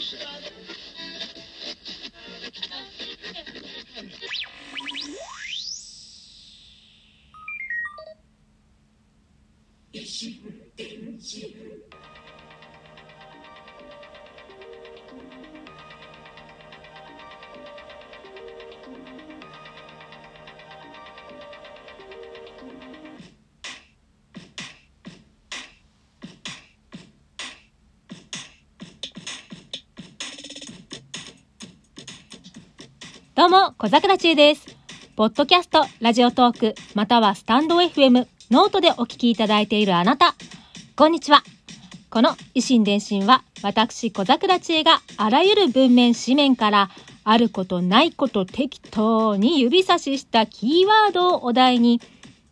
Nation. どうも、小桜中です。ポッドキャスト、ラジオトーク、またはスタンド FM、ノートでお聞きいただいているあなた、こんにちは。この異心電進は、私、小桜知恵があらゆる文面、紙面から、あることないこと適当に指差ししたキーワードをお題に、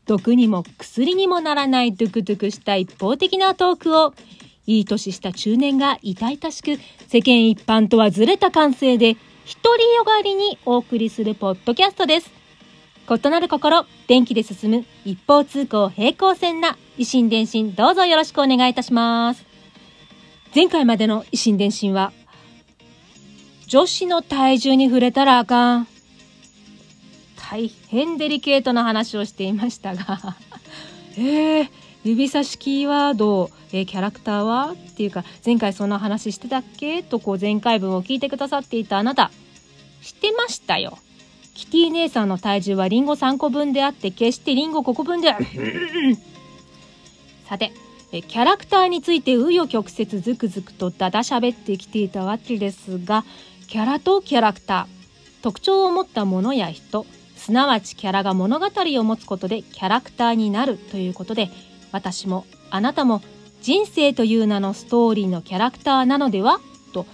毒にも薬にもならないドゥクドゥクした一方的なトークを、いい年した中年が痛々しく、世間一般とはずれた感性で、一人よがりにお送りするポッドキャストです。異なる心、電気で進む一方通行平行線な維新伝心どうぞよろしくお願いいたします。前回までの維新伝心は、女子の体重に触れたらあかん。大変デリケートな話をしていましたが、えー、指差しキーワード、えーキャラクターはっていうか、前回そんな話してたっけ？とこう前回分を聞いてくださっていたあなた、知ってましたよ。キティ姉さんの体重はリンゴ3個分であって、決してリンゴ5個分では。さて、えキャラクターについて紆余曲折ずくずくとだだしゃべってきていたわけですが、キャラとキャラクター、特徴を持ったものや人、すなわちキャラが物語を持つことでキャラクターになるということで、私もあなたも人生という名のストーリーのキャラクターなのでは？と、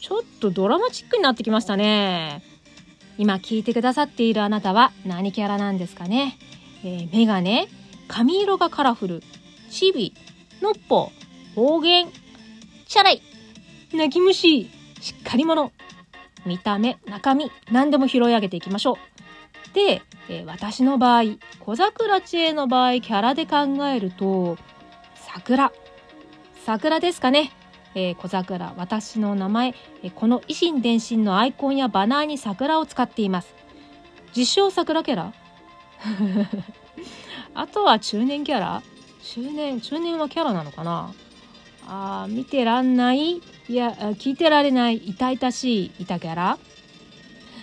ちょっとドラマチックになってきましたね。今聞いてくださっているあなたは何キャラなんですかね、えー、メガネ、髪色がカラフル、チビ、ノッポ、方言、チャラい、泣き虫、しっかり者、見た目、中身、何でも拾い上げていきましょう。で、えー私の場合、小桜知恵の場合、キャラで考えると、桜。桜ですかね。えー小桜、私の名前、えーこの維新伝心のアイコンやバナーに桜を使っています。自称桜キャラ？あとは中年キャラ？中年、中年はキャラなのかな？あ見てらんない？いや、聞いてられない痛々しい板キャラ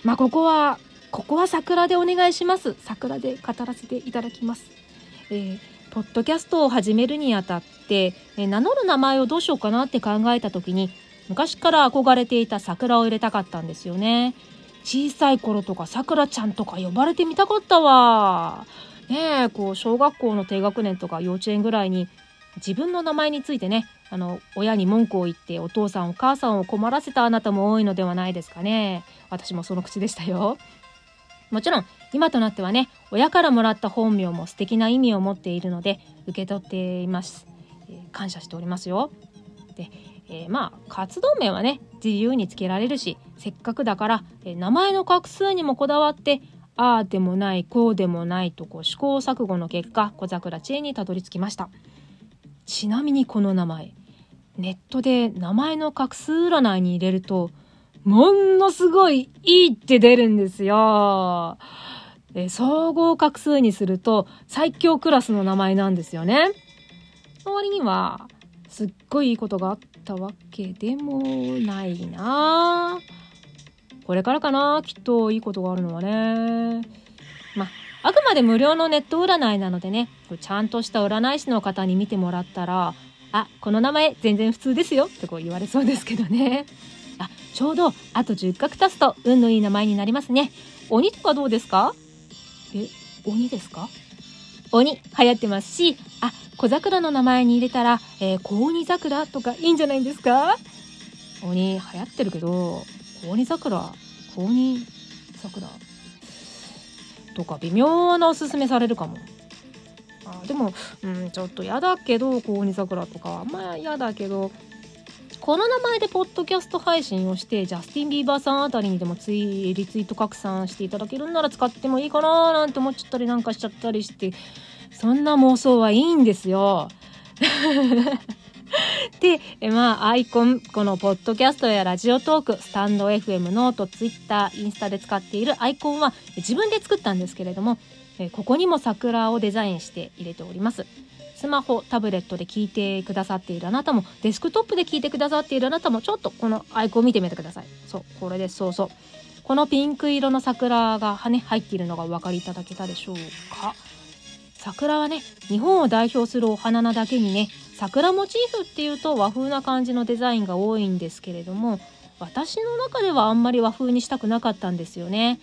まあ、ここは、ここは桜でお願いします。桜で語らせていただきます。えーポッドキャストを始めるにあたって、えー名乗る名前をどうしようかなって考えた時に、昔から憧れていた桜を入れたかったんですよね。小さい頃とか桜ちゃんとか呼ばれてみたかったわ。ねえ、こう、小学校の低学年とか幼稚園ぐらいに、自分の名前についてね、あの、親に文句を言ってお父さんお母さんを困らせたあなたも多いのではないですかね。私もその口でしたよ。もちろん、今となってはね、親からもらった本名も素敵な意味を持っているので、受け取っています。えー感謝しておりますよ。で、えーまあ、活動名はね、自由につけられるし、せっかくだから、えー名前の画数にもこだわって、ああでもない、こうでもないとこう試行錯誤の結果、小桜知恵にたどり着きました。ちなみにこの名前、ネットで名前の画数占いに入れると、ものすごいいいって出るんですよ。え総合画数にすると最強クラスの名前なんですよね。その割には、すっごいいいことがあったわけでもないなこれからかなきっといいことがあるのはね。まあ、くまで無料のネット占いなのでね、ちゃんとした占い師の方に見てもらったら、あ、この名前全然普通ですよってこう言われそうですけどね。あ、ちょうどあと10画足すと運のいい名前になりますね。鬼とかどうですか？え、鬼ですか？鬼流行ってますし、あ、小桜の名前に入れたら、えー、小鬼桜とかいいんじゃないんですか？鬼流行ってるけど、小鬼桜、小鬼桜。とか微妙なおすすめされるかも。あでも、うん、ちょっと嫌だけど、小鬼桜とかは、まあ嫌だけど、この名前でポッドキャスト配信をして、ジャスティン・ビーバーさんあたりにでもツイリツイート拡散していただけるんなら使ってもいいかななんて思っちゃったりなんかしちゃったりして、そんな妄想はいいんですよ。で、えまあ、アイコン、このポッドキャストやラジオトーク、スタンド FM、ノート、ツイッター、インスタで使っているアイコンは自分で作ったんですけれども、えここにも桜をデザインして入れております。スマホ、タブレットで聞いてくださっているあなたも、デスクトップで聞いてくださっているあなたも、ちょっとこのアイコン見てみてください。そう、これです。そうそう。このピンク色の桜が、ね、入っているのがお分かりいただけたでしょうか。桜はね、日本を代表するお花なだけにね、桜モチーフっていうと和風な感じのデザインが多いんですけれども、私の中ではあんまり和風にしたくなかったんですよね。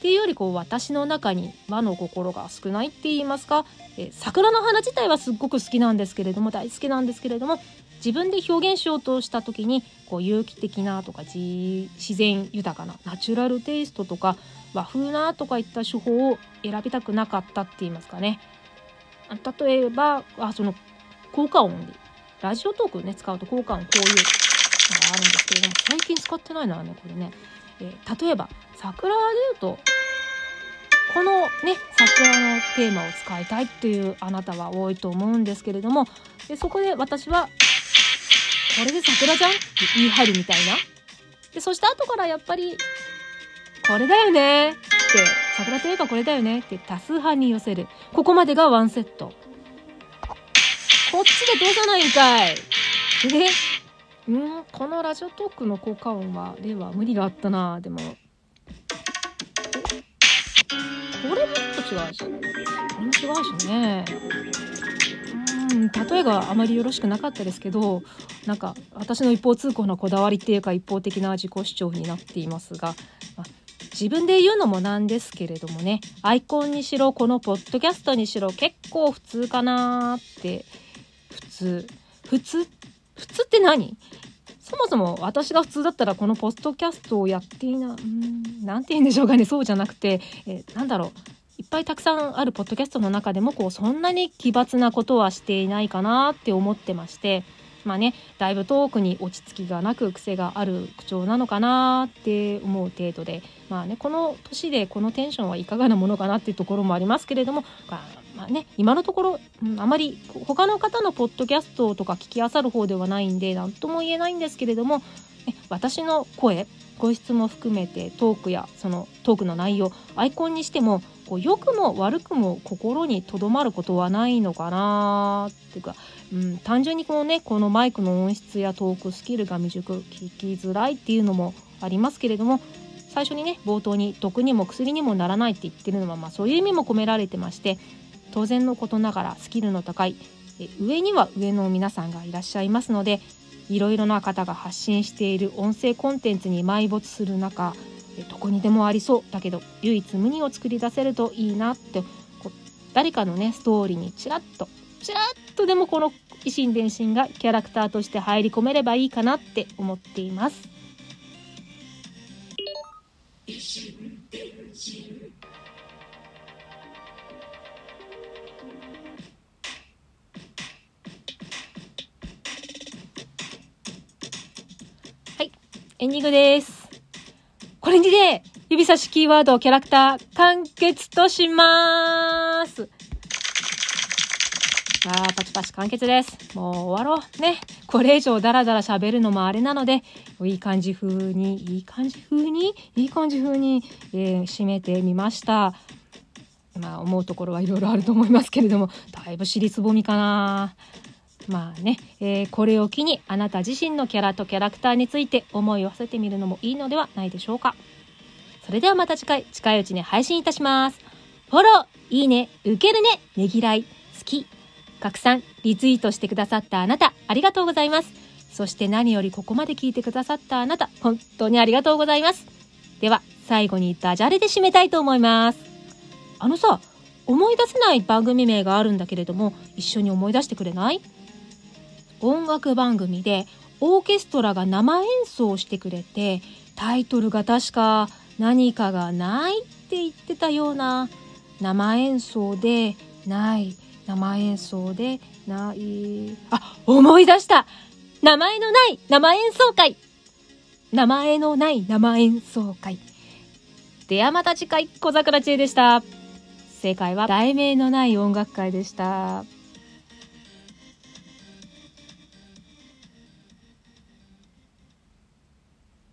っていうよりこう私の中に和の心が少ないって言いますか、え桜の花自体はすっごく好きなんですけれども大好きなんですけれども自分で表現しようとした時にこう有機的なとか自然豊かなナチュラルテイストとか和風なとかいった手法を選びたくなかったって言いますかね。例えばあその効果音でラジオトークね使うと効果音こういうのがあるんですけれども最近使ってないなねこれね、えー、例えば桜で言うとこのね桜のテーマを使いたいっていうあなたは多いと思うんですけれどもでそこで私はこれで桜じゃんって言い張るみたいな。でそして後からやっぱりこれだよねって桜といえばこれだよねって多数派に寄せる。ここまでがワンセット。こっちでどうじゃないんかい。でうんこのラジオトークの効果音は例は無理があったなでも。これもっと違うしこれも違うしね。うん例えがあまりよろしくなかったですけどなんか私の一方通行のこだわりっていうか一方的な自己主張になっていますが、まあ、自分で言うのもなんですけれどもねアイコンにしろこのポッドキャストにしろ結構普通かなって普通普通普通って何？そもそも私が普通だったらこのポッドキャストをやっていな、うん、なんて言うんでしょうかね、そうじゃなくて、えなんだろう。いっぱいたくさんあるポッドキャストの中でもこうそんなに奇抜なことはしていないかなって思ってまして。まあねだいぶトークに落ち着きがなく癖がある口調なのかなって思う程度で。まあねこの年でこのテンションはいかがなものかなっていうところもありますけれどもまあね今のところ、うん、あまり他の方のポッドキャストとか聞きあさる方ではないんで何とも言えないんですけれども、私の声声質も含めてトークやそのトークの内容アイコンにしてもこう良くも悪くも心にとどまることはないのかなっていうか、うん、単純にこのねこのマイクの音質やトークスキルが未熟聞きづらいっていうのもありますけれども最初にね冒頭に毒にも薬にもならないって言ってるのは、まあ、そういう意味も込められてまして当然のことながらスキルの高い上には上の皆さんがいらっしゃいますのでいろいろな方が発信している音声コンテンツに埋没する中どこにでもありそうだけど唯一無二を作り出せるといいなって誰かのねストーリーにちらっとちらっとでもこの維心伝心がキャラクターとして入り込めればいいかなって思っています。エンディングです。これにて、指差しキーワード、キャラクター、完結としまーす。さあ、パチパチ完結です。もう終わろう。ね。これ以上ダラダラ喋るのもあれなので、いい感じ風に、いい感じ風に、いい感じ風に、えー、締めてみました。まあ、思うところはいろいろあると思いますけれども、だいぶ尻つぼみかな。まあね、えー、これを機にあなた自身のキャラとキャラクターについて思いを馳せてみるのもいいのではないでしょうか。それではまた次回、近いうちに配信いたします。フォロー、いいね、受けるね、ねぎらい、好き、拡散、リツイートしてくださったあなた、ありがとうございます。そして何よりここまで聞いてくださったあなた、本当にありがとうございます。では、最後にダジャレで締めたいと思います。あのさ、思い出せない番組名があるんだけれども、一緒に思い出してくれない？音楽番組でオーケストラが生演奏してくれてタイトルが確か何かがないって言ってたような生演奏でない生演奏でないあ思い出した。名前のない生演奏会。名前のない生演奏会。ではまた次回小桜知恵でした。正解は題名のない音楽会でした。